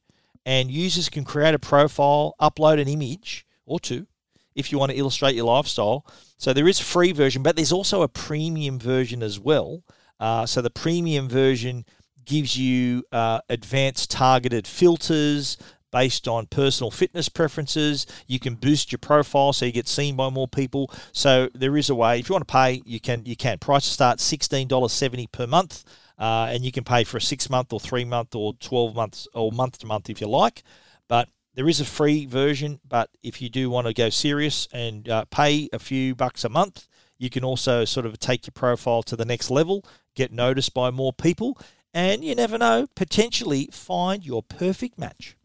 and users can create a profile, upload an image or two if you want to illustrate your lifestyle. So there is a free version, but there's also a premium version as well. Uh, so the premium version gives you uh, advanced targeted filters based on personal fitness preferences. You can boost your profile so you get seen by more people. So there is a way. If you want to pay, you can. You can. Price start sixteen dollars seventy per month, uh, and you can pay for a six month or three month or twelve months or month to month if you like. But there is a free version, but if you do want to go serious and uh, pay a few bucks a month, you can also sort of take your profile to the next level, get noticed by more people, and you never know, potentially find your perfect match.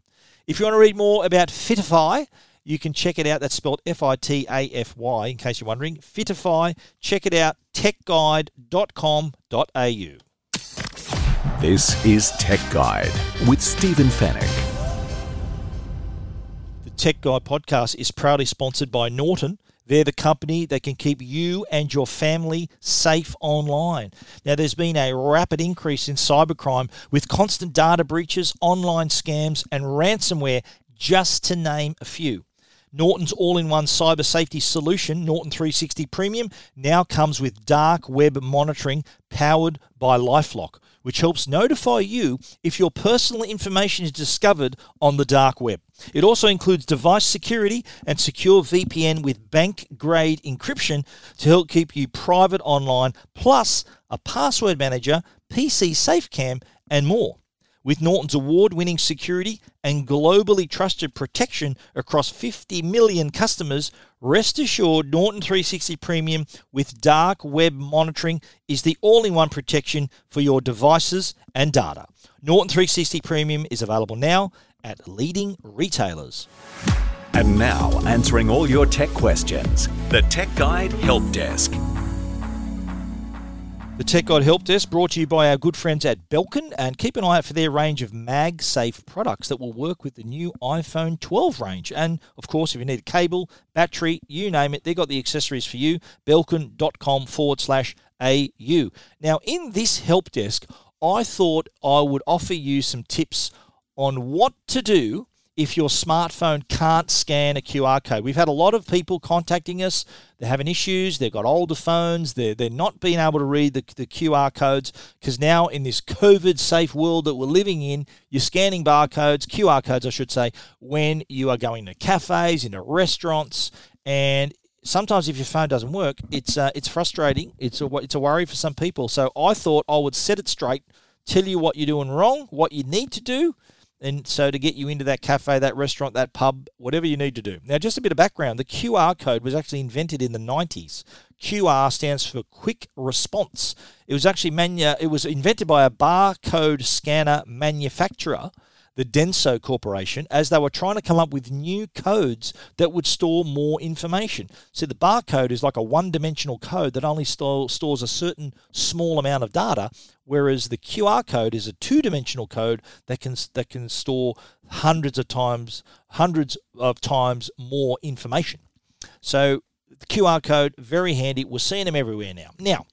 If you want to read more about Fitafy, you can check it out. That's spelled F I T A F Y, in case you're wondering. Fitafy, check it out, techguide.com.au. This is Tech Guide with Stephen Fenech. Tech Guide podcast is proudly sponsored by Norton. They're the company that can keep you and your family safe online. Now, there's been a rapid increase in cybercrime with constant data breaches, online scams, and ransomware, just to name a few. Norton's all in one cyber safety solution, Norton 360 Premium, now comes with dark web monitoring powered by Lifelock which helps notify you if your personal information is discovered on the dark web. It also includes device security and secure VPN with bank grade encryption to help keep you private online, plus a password manager, PC SafeCam, and more. With Norton's award winning security and globally trusted protection across 50 million customers, rest assured Norton 360 Premium with dark web monitoring is the all in one protection for your devices and data. Norton 360 Premium is available now at leading retailers. And now, answering all your tech questions, the Tech Guide Help Desk. The Tech Guide Help Desk brought to you by our good friends at Belkin and keep an eye out for their range of MagSafe products that will work with the new iPhone 12 range. And of course, if you need a cable, battery, you name it, they've got the accessories for you. Belkin.com forward slash AU. Now, in this help desk, I thought I would offer you some tips on what to do if your smartphone can't scan a QR code. We've had a lot of people contacting us. They're having issues. They've got older phones. They're, they're not being able to read the, the QR codes because now, in this COVID safe world that we're living in, you're scanning barcodes, QR codes, I should say, when you are going to cafes, into restaurants. And sometimes if your phone doesn't work, it's, uh, it's frustrating. It's a, it's a worry for some people. So I thought I would set it straight, tell you what you're doing wrong, what you need to do and so to get you into that cafe, that restaurant, that pub, whatever you need to do. Now, just a bit of background: the QR code was actually invented in the '90s. QR stands for Quick Response. It was actually manu- It was invented by a barcode scanner manufacturer the Denso Corporation as they were trying to come up with new codes that would store more information. So the barcode is like a one dimensional code that only store, stores a certain small amount of data, whereas the QR code is a two dimensional code that can, that can store hundreds of times, hundreds of times more information. So the QR code, very handy. We're seeing them everywhere now. Now,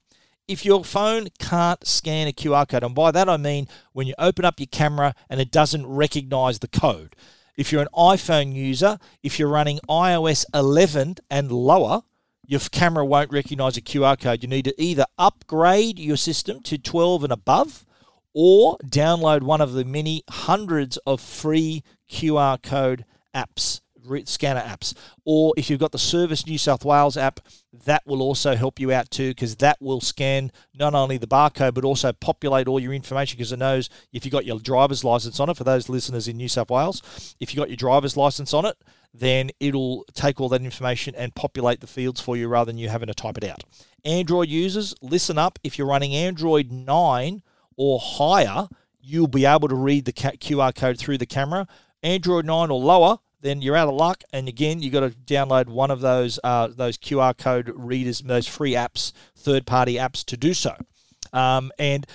if your phone can't scan a QR code, and by that I mean when you open up your camera and it doesn't recognize the code. If you're an iPhone user, if you're running iOS 11 and lower, your camera won't recognize a QR code. You need to either upgrade your system to 12 and above or download one of the many hundreds of free QR code apps scanner apps. Or if you've got the Service New South Wales app, that will also help you out too, because that will scan not only the barcode but also populate all your information because it knows if you've got your driver's license on it. For those listeners in New South Wales, if you've got your driver's license on it, then it'll take all that information and populate the fields for you rather than you having to type it out. Android users, listen up. If you're running Android 9 or higher, you'll be able to read the QR code through the camera. Android 9 or lower, then you're out of luck. And again, you got to download one of those uh, those QR code readers, those free apps, third party apps to do so. Um, and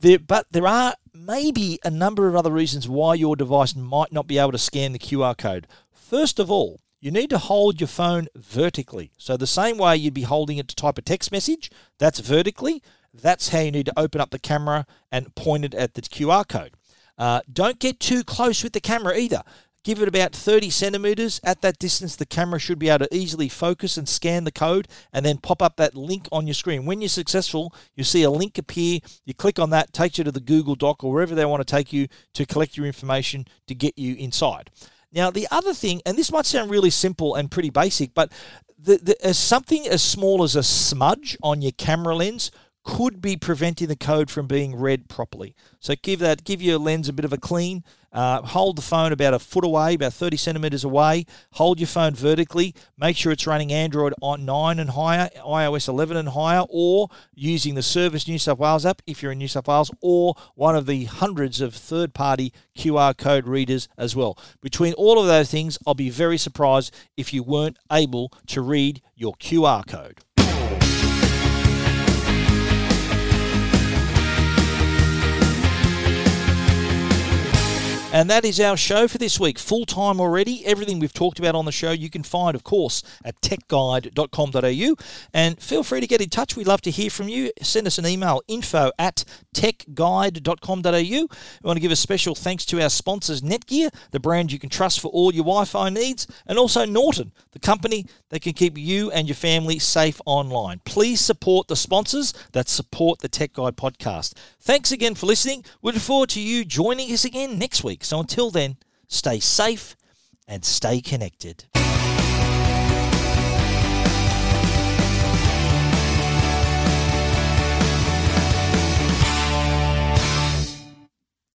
there, but there are maybe a number of other reasons why your device might not be able to scan the QR code. First of all, you need to hold your phone vertically. So the same way you'd be holding it to type a text message, that's vertically. That's how you need to open up the camera and point it at the QR code. Uh, don't get too close with the camera either. Give it about 30 centimeters. At that distance, the camera should be able to easily focus and scan the code and then pop up that link on your screen. When you're successful, you see a link appear. You click on that, takes you to the Google Doc or wherever they want to take you to collect your information to get you inside. Now, the other thing, and this might sound really simple and pretty basic, but the, the, as something as small as a smudge on your camera lens could be preventing the code from being read properly. So give that, give your lens a bit of a clean. Uh, hold the phone about a foot away, about 30 centimeters away. Hold your phone vertically. Make sure it's running Android 9 and higher, iOS 11 and higher, or using the Service New South Wales app if you're in New South Wales, or one of the hundreds of third party QR code readers as well. Between all of those things, I'll be very surprised if you weren't able to read your QR code. And that is our show for this week. Full time already. Everything we've talked about on the show you can find, of course, at techguide.com.au. And feel free to get in touch. We'd love to hear from you. Send us an email info at techguide.com.au. We want to give a special thanks to our sponsors, Netgear, the brand you can trust for all your Wi Fi needs, and also Norton, the company that can keep you and your family safe online. Please support the sponsors that support the Tech Guide podcast. Thanks again for listening. We look forward to you joining us again next week. So until then, stay safe and stay connected.